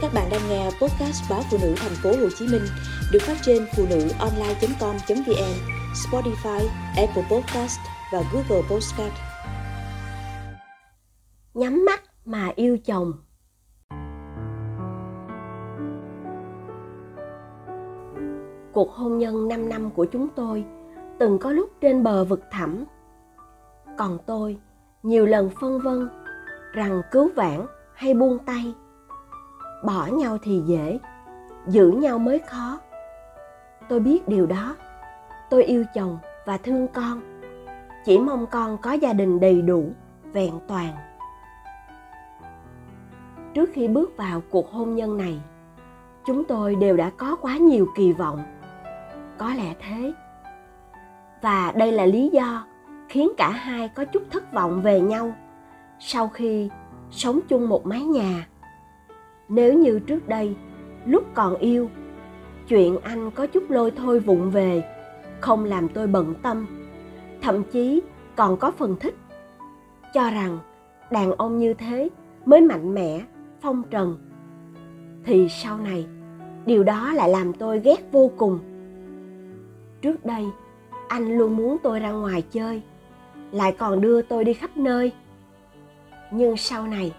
Các bạn đang nghe podcast báo phụ nữ thành phố Hồ Chí Minh được phát trên phụ nữ online.com.vn, Spotify, Apple Podcast và Google Podcast. Nhắm mắt mà yêu chồng. Cuộc hôn nhân 5 năm của chúng tôi từng có lúc trên bờ vực thẳm. Còn tôi nhiều lần phân vân rằng cứu vãn hay buông tay bỏ nhau thì dễ, giữ nhau mới khó. Tôi biết điều đó. Tôi yêu chồng và thương con. Chỉ mong con có gia đình đầy đủ, vẹn toàn. Trước khi bước vào cuộc hôn nhân này, chúng tôi đều đã có quá nhiều kỳ vọng. Có lẽ thế. Và đây là lý do khiến cả hai có chút thất vọng về nhau sau khi sống chung một mái nhà nếu như trước đây, lúc còn yêu, chuyện anh có chút lôi thôi vụng về, không làm tôi bận tâm. Thậm chí còn có phần thích, cho rằng đàn ông như thế mới mạnh mẽ, phong trần. Thì sau này, điều đó lại làm tôi ghét vô cùng. Trước đây, anh luôn muốn tôi ra ngoài chơi, lại còn đưa tôi đi khắp nơi. Nhưng sau này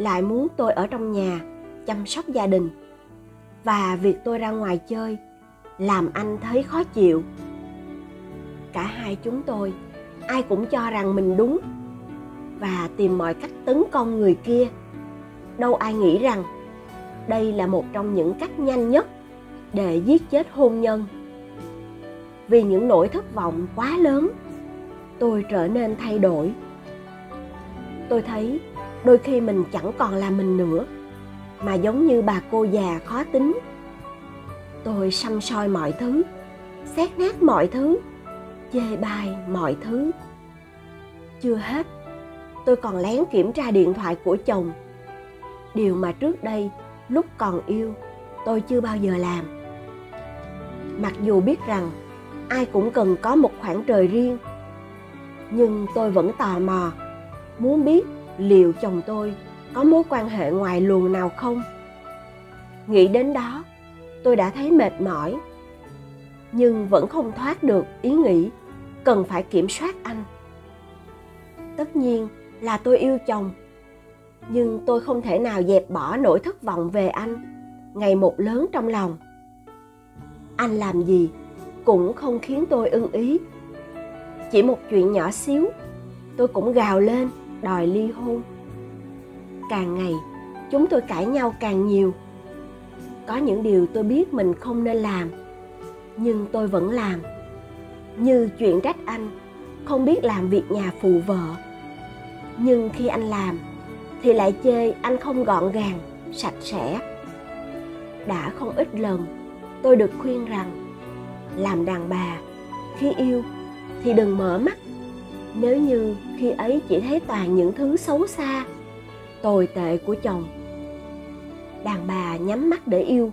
lại muốn tôi ở trong nhà, chăm sóc gia đình. Và việc tôi ra ngoài chơi làm anh thấy khó chịu. Cả hai chúng tôi, ai cũng cho rằng mình đúng và tìm mọi cách tấn công người kia. Đâu ai nghĩ rằng đây là một trong những cách nhanh nhất để giết chết hôn nhân. Vì những nỗi thất vọng quá lớn, tôi trở nên thay đổi. Tôi thấy đôi khi mình chẳng còn là mình nữa. Mà giống như bà cô già khó tính. Tôi xăm soi mọi thứ, xét nét mọi thứ, chê bai mọi thứ. Chưa hết, tôi còn lén kiểm tra điện thoại của chồng. Điều mà trước đây lúc còn yêu, tôi chưa bao giờ làm. Mặc dù biết rằng ai cũng cần có một khoảng trời riêng, nhưng tôi vẫn tò mò, muốn biết liệu chồng tôi có mối quan hệ ngoài luồng nào không? Nghĩ đến đó, tôi đã thấy mệt mỏi, nhưng vẫn không thoát được ý nghĩ cần phải kiểm soát anh. Tất nhiên là tôi yêu chồng, nhưng tôi không thể nào dẹp bỏ nỗi thất vọng về anh, ngày một lớn trong lòng. Anh làm gì cũng không khiến tôi ưng ý. Chỉ một chuyện nhỏ xíu, tôi cũng gào lên đòi ly hôn. Càng ngày, chúng tôi cãi nhau càng nhiều. Có những điều tôi biết mình không nên làm, nhưng tôi vẫn làm. Như chuyện trách anh, không biết làm việc nhà phụ vợ. Nhưng khi anh làm, thì lại chê anh không gọn gàng, sạch sẽ. Đã không ít lần, tôi được khuyên rằng, làm đàn bà, khi yêu thì đừng mở mắt nếu như khi ấy chỉ thấy toàn những thứ xấu xa, tồi tệ của chồng. Đàn bà nhắm mắt để yêu,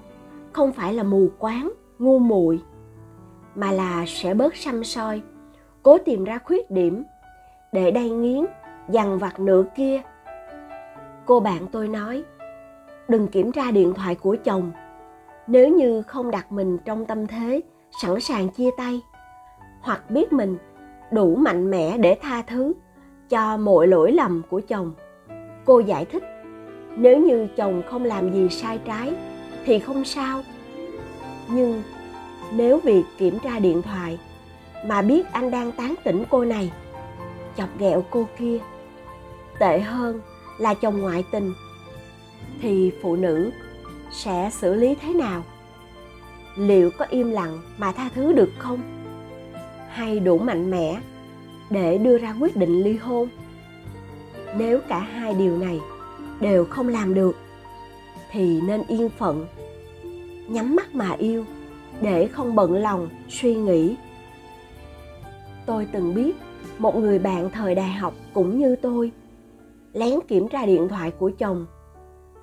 không phải là mù quáng, ngu muội, mà là sẽ bớt xăm soi, cố tìm ra khuyết điểm để đay nghiến, dằn vặt nửa kia. Cô bạn tôi nói, đừng kiểm tra điện thoại của chồng. Nếu như không đặt mình trong tâm thế, sẵn sàng chia tay, hoặc biết mình đủ mạnh mẽ để tha thứ cho mọi lỗi lầm của chồng. Cô giải thích, nếu như chồng không làm gì sai trái thì không sao. Nhưng nếu việc kiểm tra điện thoại mà biết anh đang tán tỉnh cô này, chọc ghẹo cô kia, tệ hơn là chồng ngoại tình, thì phụ nữ sẽ xử lý thế nào? Liệu có im lặng mà tha thứ được không? Hay đủ mạnh mẽ để đưa ra quyết định ly hôn. Nếu cả hai điều này đều không làm được, thì nên yên phận, nhắm mắt mà yêu để không bận lòng suy nghĩ. Tôi từng biết một người bạn thời đại học cũng như tôi, lén kiểm tra điện thoại của chồng,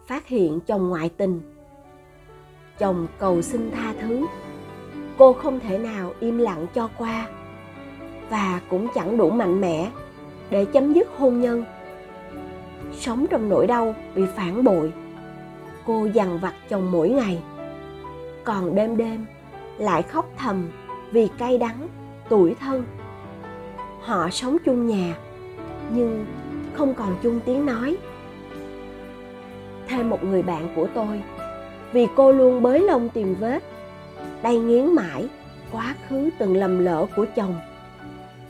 phát hiện chồng ngoại tình. Chồng cầu xin tha thứ cô không thể nào im lặng cho qua và cũng chẳng đủ mạnh mẽ để chấm dứt hôn nhân. Sống trong nỗi đau bị phản bội, cô dằn vặt chồng mỗi ngày. Còn đêm đêm lại khóc thầm vì cay đắng tuổi thân. Họ sống chung nhà, nhưng không còn chung tiếng nói. Thêm một người bạn của tôi, vì cô luôn bới lông tìm vết đầy nghiến mãi, quá khứ từng lầm lỡ của chồng.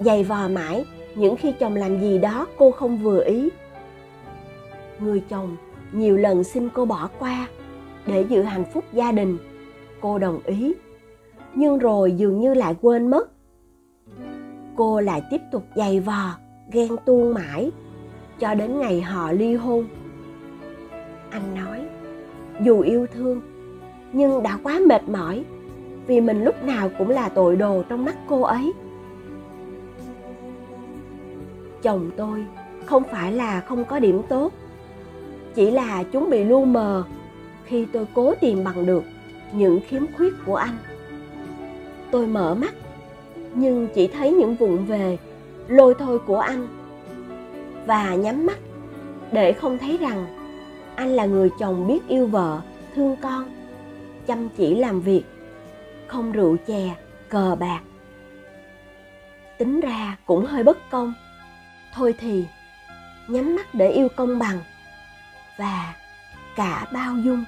Giày vò mãi, những khi chồng làm gì đó cô không vừa ý. Người chồng nhiều lần xin cô bỏ qua để giữ hạnh phúc gia đình. Cô đồng ý, nhưng rồi dường như lại quên mất. Cô lại tiếp tục giày vò, ghen tuông mãi, cho đến ngày họ ly hôn. Anh nói, dù yêu thương, nhưng đã quá mệt mỏi vì mình lúc nào cũng là tội đồ trong mắt cô ấy. Chồng tôi không phải là không có điểm tốt, chỉ là chúng bị lu mờ khi tôi cố tìm bằng được những khiếm khuyết của anh. Tôi mở mắt, nhưng chỉ thấy những vụn về, lôi thôi của anh, và nhắm mắt để không thấy rằng anh là người chồng biết yêu vợ, thương con, chăm chỉ làm việc không rượu chè, cờ bạc. Tính ra cũng hơi bất công. Thôi thì, nhắm mắt để yêu công bằng và cả bao dung.